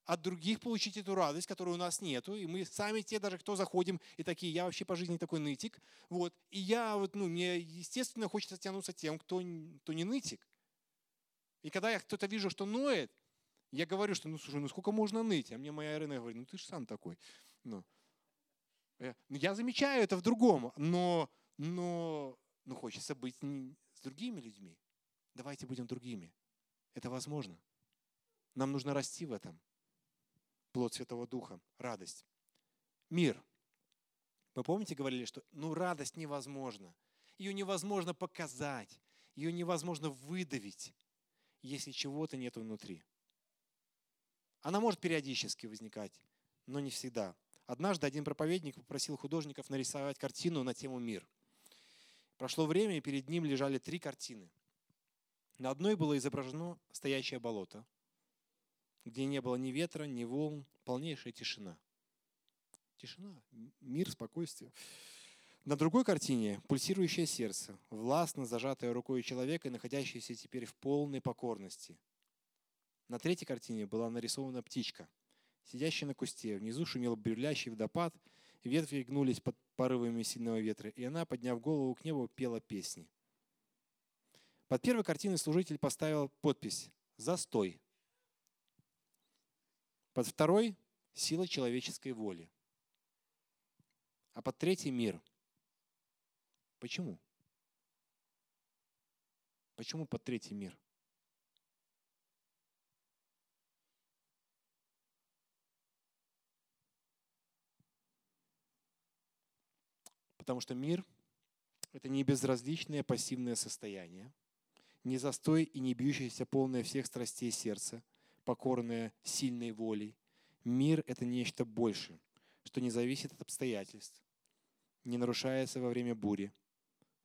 от других получить эту радость, которую у нас нету. И мы сами те, даже кто заходим, и такие, я вообще по жизни такой нытик. Вот. И я, вот, ну, мне, естественно, хочется тянуться тем, кто, кто не нытик. И когда я кто-то вижу, что ноет, я говорю, что ну слушай, ну сколько можно ныть? А мне моя Ирина говорит, ну ты же сам такой. Ну, я, ну, я замечаю это в другом, но, но, но хочется быть с другими людьми. Давайте будем другими. Это возможно. Нам нужно расти в этом плод Святого Духа, радость. Мир. Вы помните, говорили, что ну радость невозможна. Ее невозможно показать, ее невозможно выдавить, если чего-то нет внутри. Она может периодически возникать, но не всегда. Однажды один проповедник попросил художников нарисовать картину на тему «Мир». Прошло время, и перед ним лежали три картины. На одной было изображено стоящее болото – где не было ни ветра, ни волн, полнейшая тишина. Тишина, мир, спокойствие. На другой картине пульсирующее сердце, властно зажатое рукой человека, находящееся теперь в полной покорности. На третьей картине была нарисована птичка, сидящая на кусте. Внизу шумел бурлящий водопад, ветви гнулись под порывами сильного ветра, и она, подняв голову к небу, пела песни. Под первой картиной служитель поставил подпись «Застой». Под второй – сила человеческой воли. А под третий – мир. Почему? Почему под третий мир? Потому что мир – это не безразличное пассивное состояние, не застой и не бьющееся полное всех страстей сердца – покорная сильной волей. Мир — это нечто большее, что не зависит от обстоятельств, не нарушается во время бури,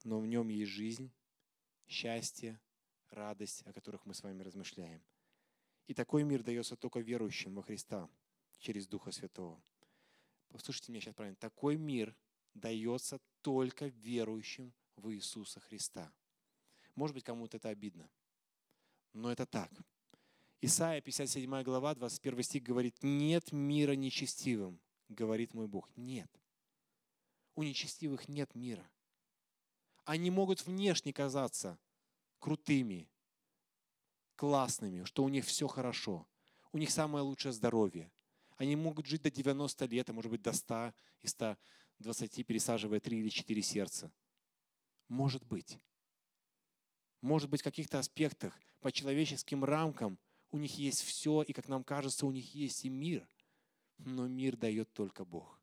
но в нем есть жизнь, счастье, радость, о которых мы с вами размышляем. И такой мир дается только верующим во Христа через Духа Святого. Послушайте меня сейчас правильно. Такой мир дается только верующим в Иисуса Христа. Может быть, кому-то это обидно, но это так. Исайя, 57 глава, 21 стих говорит, «Нет мира нечестивым, говорит мой Бог». Нет. У нечестивых нет мира. Они могут внешне казаться крутыми, классными, что у них все хорошо. У них самое лучшее здоровье. Они могут жить до 90 лет, а может быть до 100 и 120, пересаживая 3 или 4 сердца. Может быть. Может быть, в каких-то аспектах, по человеческим рамкам – у них есть все, и, как нам кажется, у них есть и мир. Но мир дает только Бог.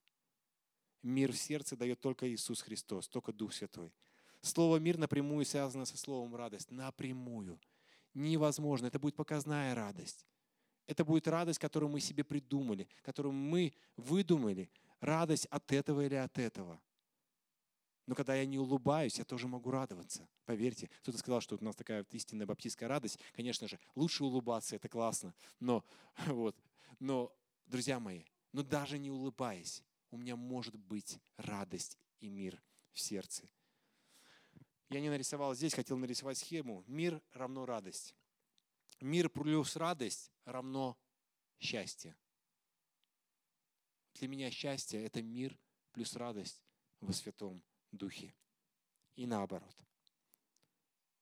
Мир в сердце дает только Иисус Христос, только Дух Святой. Слово «мир» напрямую связано со словом «радость». Напрямую. Невозможно. Это будет показная радость. Это будет радость, которую мы себе придумали, которую мы выдумали. Радость от этого или от этого. Но когда я не улыбаюсь, я тоже могу радоваться. Поверьте, кто-то сказал, что у нас такая истинная баптистская радость. Конечно же, лучше улыбаться, это классно. Но, вот, но друзья мои, но даже не улыбаясь, у меня может быть радость и мир в сердце. Я не нарисовал здесь, хотел нарисовать схему. Мир равно радость. Мир плюс радость равно счастье. Для меня счастье – это мир плюс радость во Святом Духе. И наоборот.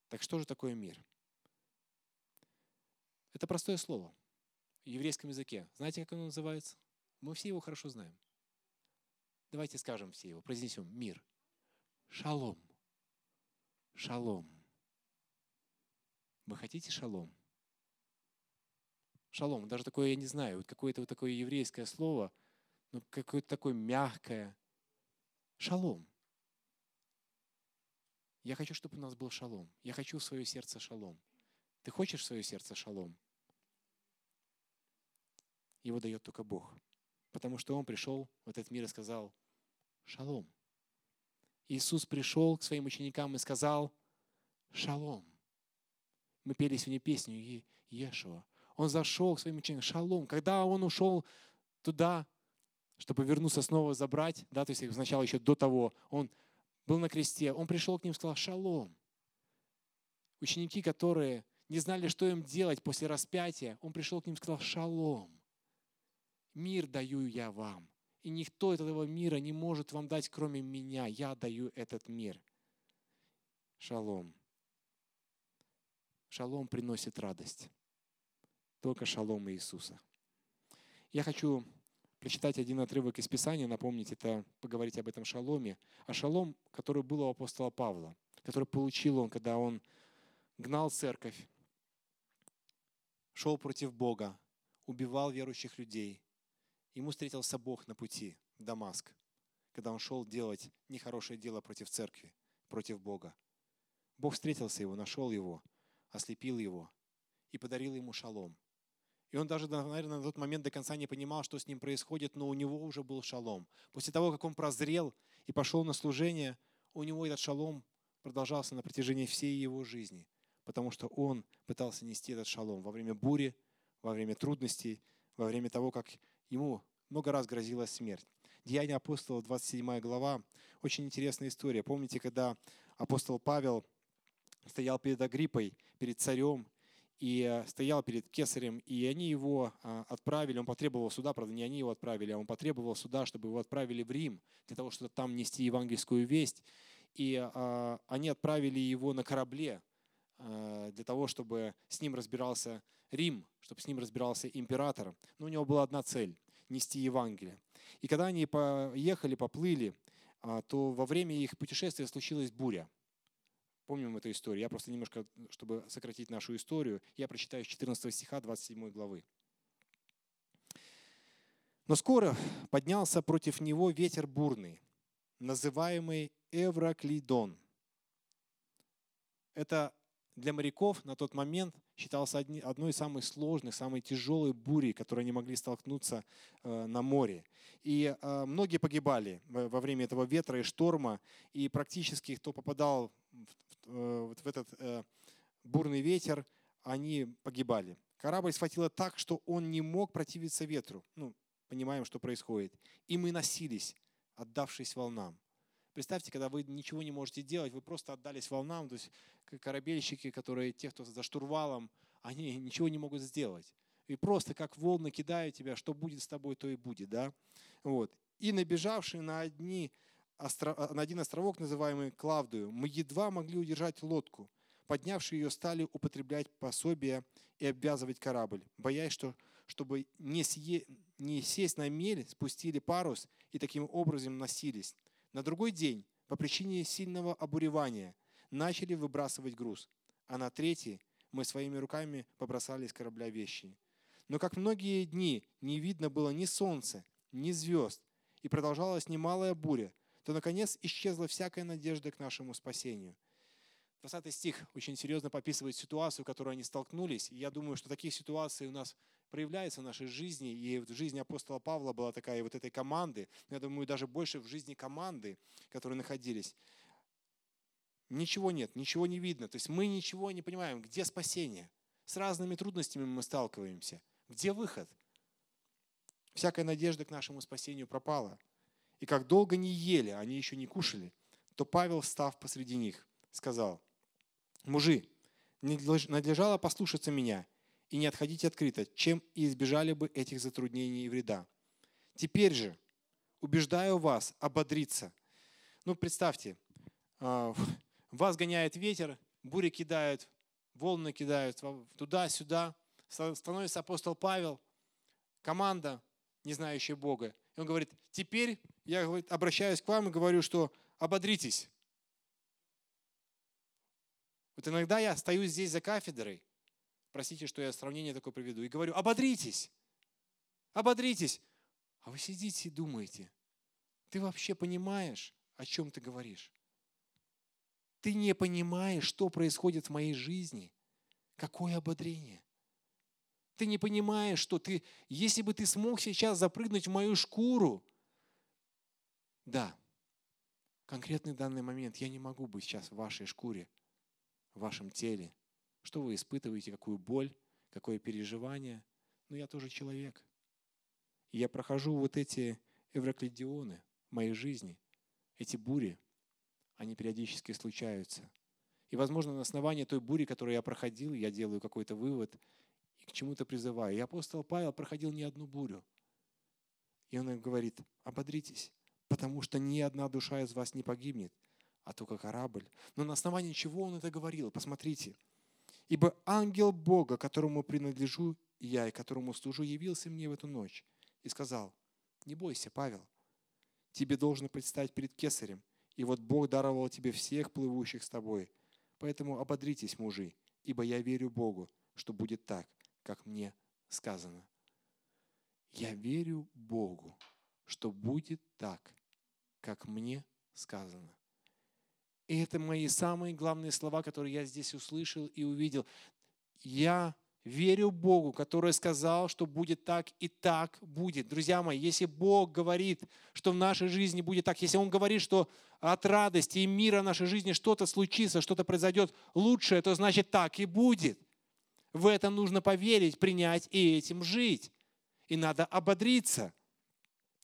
Так что же такое мир? Это простое слово в еврейском языке. Знаете, как оно называется? Мы все его хорошо знаем. Давайте скажем все его, произнесем мир. Шалом. Шалом. Вы хотите шалом? Шалом, даже такое, я не знаю, вот какое-то вот такое еврейское слово, ну, какое-то такое мягкое. Шалом. Я хочу, чтобы у нас был шалом. Я хочу в свое сердце шалом. Ты хочешь в свое сердце шалом? Его дает только Бог. Потому что Он пришел в этот мир и сказал «Шалом». Иисус пришел к своим ученикам и сказал «Шалом». Мы пели сегодня песню Ешуа. Он зашел к своим ученикам «Шалом». Когда Он ушел туда, чтобы вернуться снова забрать, да, то есть сначала еще до того, Он был на кресте, Он пришел к ним и сказал «Шалом». Ученики, которые не знали, что им делать после распятия, Он пришел к ним и сказал «Шалом». Мир даю я вам. И никто этого мира не может вам дать, кроме меня. Я даю этот мир. Шалом. Шалом приносит радость. Только шалом Иисуса. Я хочу прочитать один отрывок из Писания, напомнить это, поговорить об этом шаломе. А шалом, который был у апостола Павла, который получил он, когда он гнал церковь, шел против Бога, убивал верующих людей, Ему встретился Бог на пути в Дамаск, когда он шел делать нехорошее дело против церкви, против Бога. Бог встретился его, нашел его, ослепил его и подарил ему шалом. И он даже, наверное, на тот момент до конца не понимал, что с ним происходит, но у него уже был шалом. После того, как он прозрел и пошел на служение, у него этот шалом продолжался на протяжении всей его жизни, потому что он пытался нести этот шалом во время бури, во время трудностей, во время того, как ему много раз грозила смерть. Деяния апостола, 27 глава, очень интересная история. Помните, когда апостол Павел стоял перед Агриппой, перед царем, и э, стоял перед кесарем, и они его а, отправили, он потребовал суда, правда, не они его отправили, а он потребовал суда, чтобы его отправили в Рим, для того, чтобы там нести евангельскую весть. И а, они отправили его на корабле, а, для того, чтобы с ним разбирался Рим, чтобы с ним разбирался император. Но у него была одна цель нести Евангелие. И когда они поехали, поплыли, то во время их путешествия случилась буря. Помним эту историю. Я просто немножко, чтобы сократить нашу историю, я прочитаю с 14 стиха 27 главы. Но скоро поднялся против него ветер бурный, называемый Эвраклидон. Это для моряков на тот момент считался одной из самых сложных, самой тяжелой бури, которые они могли столкнуться э, на море. И э, многие погибали во время этого ветра и шторма, и практически кто попадал в э, этот бурный ветер, они погибали. Корабль схватило так, что он не мог противиться ветру. Ну, понимаем, что происходит. И мы носились, отдавшись волнам. Представьте, когда вы ничего не можете делать, вы просто отдались волнам, то есть корабельщики, которые, те, кто за штурвалом, они ничего не могут сделать. И просто как волны кидают тебя, что будет с тобой, то и будет. Да? Вот. И набежавшие на, одни, на один островок, называемый Клавдую, мы едва могли удержать лодку. Поднявшие ее стали употреблять пособия и обвязывать корабль, боясь, что чтобы не, сие, не сесть на мель, спустили парус и таким образом носились. На другой день, по причине сильного обуревания, начали выбрасывать груз, а на третий мы своими руками побросали из корабля вещи. Но как многие дни не видно было ни солнца, ни звезд, и продолжалась немалая буря, то, наконец, исчезла всякая надежда к нашему спасению. 20 стих очень серьезно пописывает ситуацию, в которой они столкнулись. И я думаю, что таких ситуаций у нас проявляется в нашей жизни, и в жизни апостола Павла была такая вот этой команды, я думаю, даже больше в жизни команды, которые находились. Ничего нет, ничего не видно. То есть мы ничего не понимаем, где спасение. С разными трудностями мы сталкиваемся. Где выход? Всякая надежда к нашему спасению пропала. И как долго не ели, они еще не кушали, то Павел, став посреди них, сказал, «Мужи, надлежало послушаться меня и не отходить открыто, чем и избежали бы этих затруднений и вреда. Теперь же убеждаю вас ободриться». Ну, представьте, а, вас гоняет ветер, бури кидают, волны кидают туда-сюда. Становится апостол Павел, команда, не знающая Бога. И он говорит, теперь я говорит, обращаюсь к вам и говорю, что ободритесь. Вот иногда я стою здесь за кафедрой, простите, что я сравнение такое приведу, и говорю, ободритесь, ободритесь. А вы сидите и думаете, ты вообще понимаешь, о чем ты говоришь? Ты не понимаешь, что происходит в моей жизни. Какое ободрение. Ты не понимаешь, что ты, если бы ты смог сейчас запрыгнуть в мою шкуру, да, конкретный данный момент я не могу быть сейчас в вашей шкуре, в вашем теле. Что вы испытываете, какую боль, какое переживание. Но я тоже человек. И я прохожу вот эти эвроклидионы в моей жизни, эти бури – они периодически случаются. И, возможно, на основании той бури, которую я проходил, я делаю какой-то вывод к чему-то призываю. И апостол Павел проходил не одну бурю. И он говорит, ободритесь, потому что ни одна душа из вас не погибнет, а только корабль. Но на основании чего он это говорил? Посмотрите. Ибо ангел Бога, которому принадлежу я и которому служу, явился мне в эту ночь и сказал, не бойся, Павел, тебе должно предстать перед кесарем, и вот Бог даровал тебе всех плывущих с тобой. Поэтому ободритесь, мужи, ибо я верю Богу, что будет так, как мне сказано. Я верю Богу, что будет так, как мне сказано. И это мои самые главные слова, которые я здесь услышал и увидел. Я верю Богу, который сказал, что будет так и так будет. Друзья мои, если Бог говорит, что в нашей жизни будет так, если Он говорит, что от радости и мира в нашей жизни что-то случится, что-то произойдет лучшее, то значит так и будет. В это нужно поверить, принять и этим жить. И надо ободриться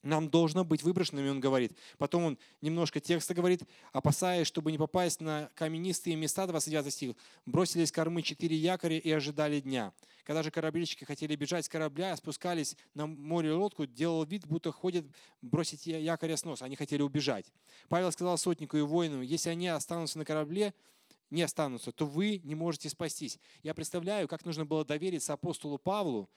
нам должно быть выброшенными, он говорит. Потом он немножко текста говорит, опасаясь, чтобы не попасть на каменистые места, 29 стих, бросились кормы четыре якоря и ожидали дня. Когда же корабельщики хотели бежать с корабля, спускались на море лодку, делал вид, будто ходят бросить якоря с носа. Они хотели убежать. Павел сказал сотнику и воину, если они останутся на корабле, не останутся, то вы не можете спастись. Я представляю, как нужно было довериться апостолу Павлу,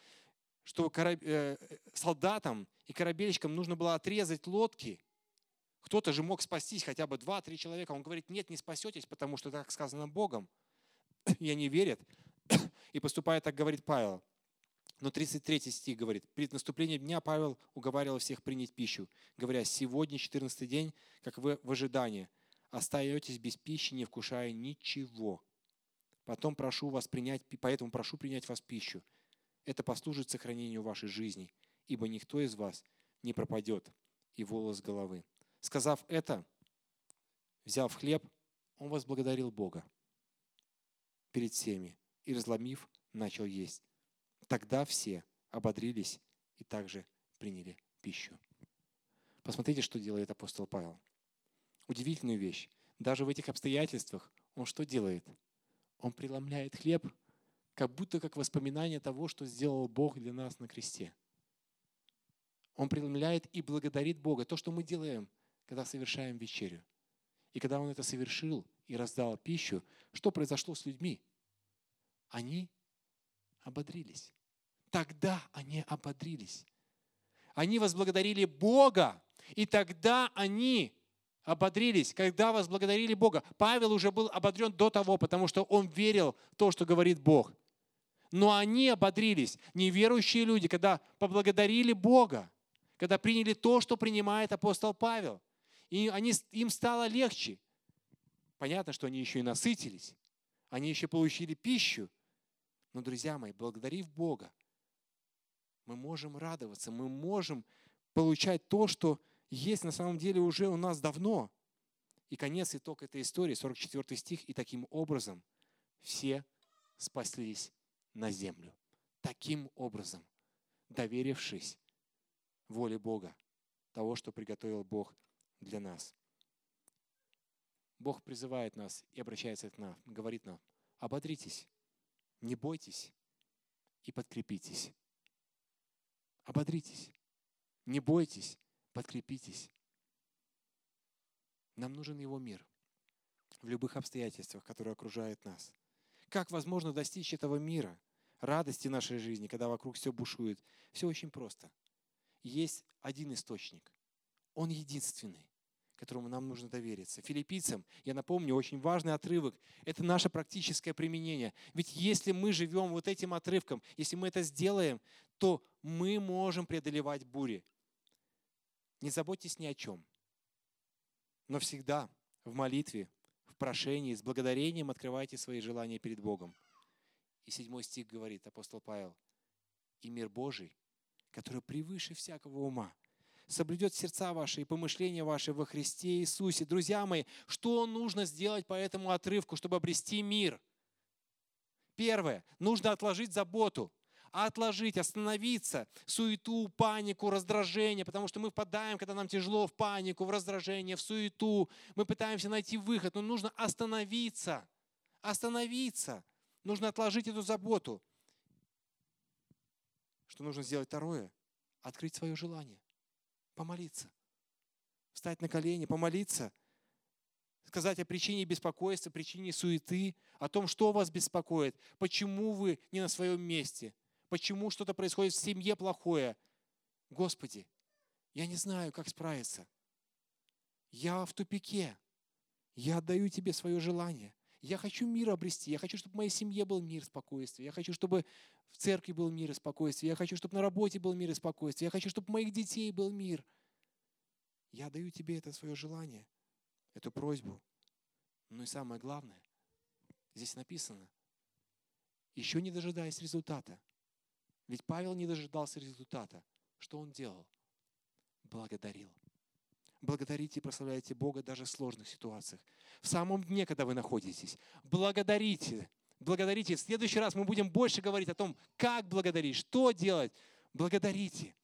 что э, солдатам и корабельщикам нужно было отрезать лодки. Кто-то же мог спастись, хотя бы два-три человека. Он говорит, нет, не спасетесь, потому что так сказано Богом. И они верят. И поступая так, говорит Павел. Но 33 стих говорит, перед наступлением дня Павел уговаривал всех принять пищу, говоря, сегодня 14 день, как вы в ожидании, остаетесь без пищи, не вкушая ничего. Потом прошу вас принять, поэтому прошу принять вас пищу, это послужит сохранению вашей жизни, ибо никто из вас не пропадет и волос головы. Сказав это, взяв хлеб, он возблагодарил Бога перед всеми и, разломив, начал есть. Тогда все ободрились и также приняли пищу. Посмотрите, что делает апостол Павел. Удивительную вещь. Даже в этих обстоятельствах он что делает? Он преломляет хлеб – как будто как воспоминание того, что сделал Бог для нас на кресте. Он преломляет и благодарит Бога. То, что мы делаем, когда совершаем вечерю. И когда Он это совершил и раздал пищу, что произошло с людьми? Они ободрились. Тогда они ободрились. Они возблагодарили Бога, и тогда они ободрились, когда возблагодарили Бога. Павел уже был ободрен до того, потому что он верил в то, что говорит Бог. Но они ободрились, неверующие люди, когда поблагодарили Бога, когда приняли то, что принимает апостол Павел. И они, им стало легче. Понятно, что они еще и насытились. Они еще получили пищу. Но, друзья мои, благодарив Бога, мы можем радоваться, мы можем получать то, что есть на самом деле уже у нас давно. И конец, итог этой истории, 44 стих. И таким образом все спаслись на землю. Таким образом, доверившись воле Бога, того, что приготовил Бог для нас. Бог призывает нас и обращается к нам, говорит нам, ободритесь, не бойтесь и подкрепитесь. Ободритесь, не бойтесь, подкрепитесь. Нам нужен Его мир в любых обстоятельствах, которые окружают нас. Как возможно достичь этого мира, радости нашей жизни, когда вокруг все бушует? Все очень просто. Есть один источник. Он единственный которому нам нужно довериться. Филиппийцам, я напомню, очень важный отрывок. Это наше практическое применение. Ведь если мы живем вот этим отрывком, если мы это сделаем, то мы можем преодолевать бури. Не заботьтесь ни о чем. Но всегда в молитве, в прошении, с благодарением открывайте свои желания перед Богом. И седьмой стих говорит апостол Павел, «И мир Божий, который превыше всякого ума, соблюдет сердца ваши и помышления ваши во Христе Иисусе. Друзья мои, что нужно сделать по этому отрывку, чтобы обрести мир? Первое. Нужно отложить заботу. Отложить, остановиться, суету, панику, раздражение, потому что мы впадаем, когда нам тяжело, в панику, в раздражение, в суету. Мы пытаемся найти выход, но нужно остановиться. Остановиться. Нужно отложить эту заботу. Что нужно сделать второе? Открыть свое желание помолиться. Встать на колени, помолиться, сказать о причине беспокойства, причине суеты, о том, что вас беспокоит, почему вы не на своем месте, почему что-то происходит в семье плохое. Господи, я не знаю, как справиться. Я в тупике. Я отдаю Тебе свое желание. Я хочу мир обрести. Я хочу, чтобы в моей семье был мир, спокойствие. Я хочу, чтобы в церкви был мир и спокойствие. Я хочу, чтобы на работе был мир и спокойствие. Я хочу, чтобы у моих детей был мир. Я даю тебе это свое желание, эту просьбу. Ну и самое главное, здесь написано, еще не дожидаясь результата. Ведь Павел не дожидался результата. Что он делал? Благодарил. Благодарите и прославляйте Бога даже в сложных ситуациях. В самом дне, когда вы находитесь. Благодарите. Благодарите. В следующий раз мы будем больше говорить о том, как благодарить, что делать. Благодарите.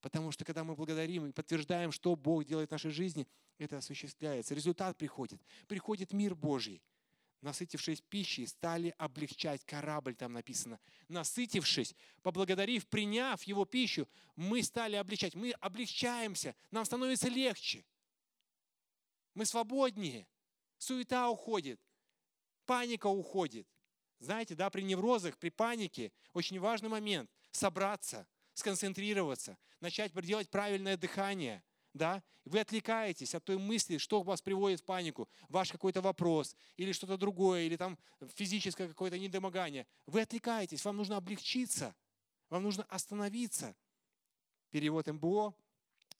Потому что когда мы благодарим и подтверждаем, что Бог делает в нашей жизни, это осуществляется. Результат приходит. Приходит мир Божий. Насытившись пищей, стали облегчать корабль, там написано. Насытившись, поблагодарив, приняв его пищу, мы стали облегчать. Мы облегчаемся, нам становится легче. Мы свободнее. Суета уходит, паника уходит. Знаете, да, при неврозах, при панике очень важный момент – собраться, сконцентрироваться, начать делать правильное дыхание – да, вы отвлекаетесь от той мысли, что вас приводит в панику, ваш какой-то вопрос или что-то другое, или там физическое какое-то недомогание. Вы отвлекаетесь, вам нужно облегчиться, вам нужно остановиться. Перевод МБО,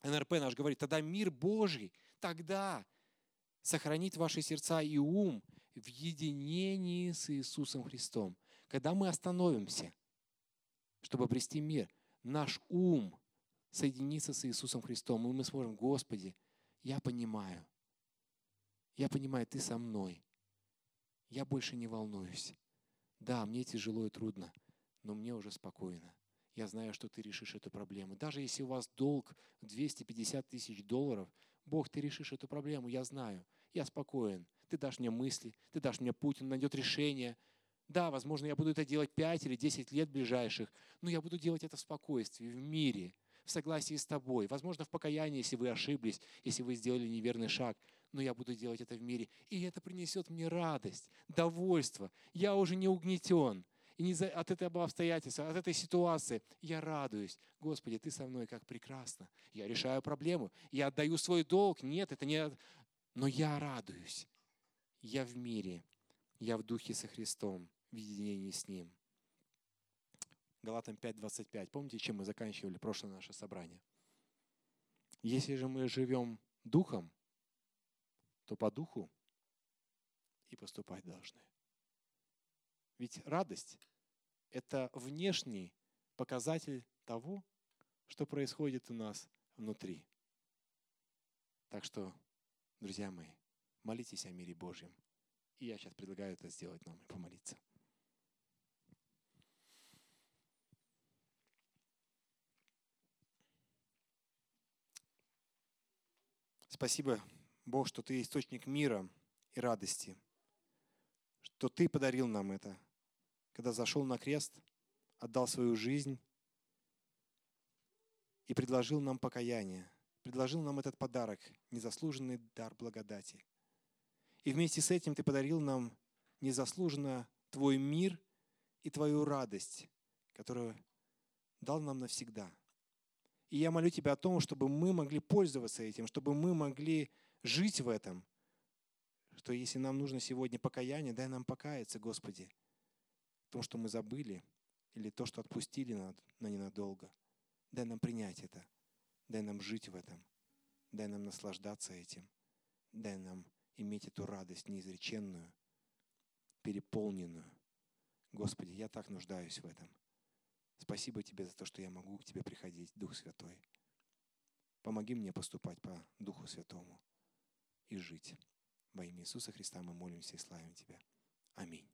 НРП наш говорит, тогда мир Божий, тогда сохранит ваши сердца и ум в единении с Иисусом Христом. Когда мы остановимся, чтобы обрести мир, наш ум – соединиться с Иисусом Христом, и мы сможем, Господи, я понимаю, я понимаю, Ты со мной, я больше не волнуюсь. Да, мне тяжело и трудно, но мне уже спокойно. Я знаю, что Ты решишь эту проблему. Даже если у вас долг 250 тысяч долларов, Бог, Ты решишь эту проблему, я знаю. Я спокоен. Ты дашь мне мысли, Ты дашь мне путь, Он найдет решение. Да, возможно, я буду это делать 5 или 10 лет ближайших, но я буду делать это в спокойствии, в мире, в согласии с тобой. Возможно, в покаянии, если вы ошиблись, если вы сделали неверный шаг. Но я буду делать это в мире. И это принесет мне радость, довольство. Я уже не угнетен. И не за, от этого обстоятельства, от этой ситуации я радуюсь. Господи, Ты со мной как прекрасно. Я решаю проблему. Я отдаю свой долг. Нет, это не... Но я радуюсь. Я в мире. Я в духе со Христом, в единении с Ним. Галатам 5.25. Помните, чем мы заканчивали прошлое наше собрание? Если же мы живем духом, то по духу и поступать должны. Ведь радость – это внешний показатель того, что происходит у нас внутри. Так что, друзья мои, молитесь о мире Божьем. И я сейчас предлагаю это сделать нам и помолиться. Спасибо, Бог, что Ты источник мира, и радости, что Ты подарил нам это, когда зашел на крест, отдал свою жизнь и предложил нам покаяние, предложил нам этот подарок, незаслуженный дар благодати. И вместе с этим Ты подарил нам незаслуженно Твой мир и Твою радость, которую дал нам навсегда. И я молю Тебя о том, чтобы мы могли пользоваться этим, чтобы мы могли жить в этом, что если нам нужно сегодня покаяние, дай нам покаяться, Господи, в том, что мы забыли, или то, что отпустили на, на ненадолго. Дай нам принять это. Дай нам жить в этом. Дай нам наслаждаться этим. Дай нам иметь эту радость неизреченную, переполненную. Господи, я так нуждаюсь в этом. Спасибо Тебе за то, что я могу к Тебе приходить, Дух Святой. Помоги мне поступать по Духу Святому и жить. Во имя Иисуса Христа мы молимся и славим Тебя. Аминь.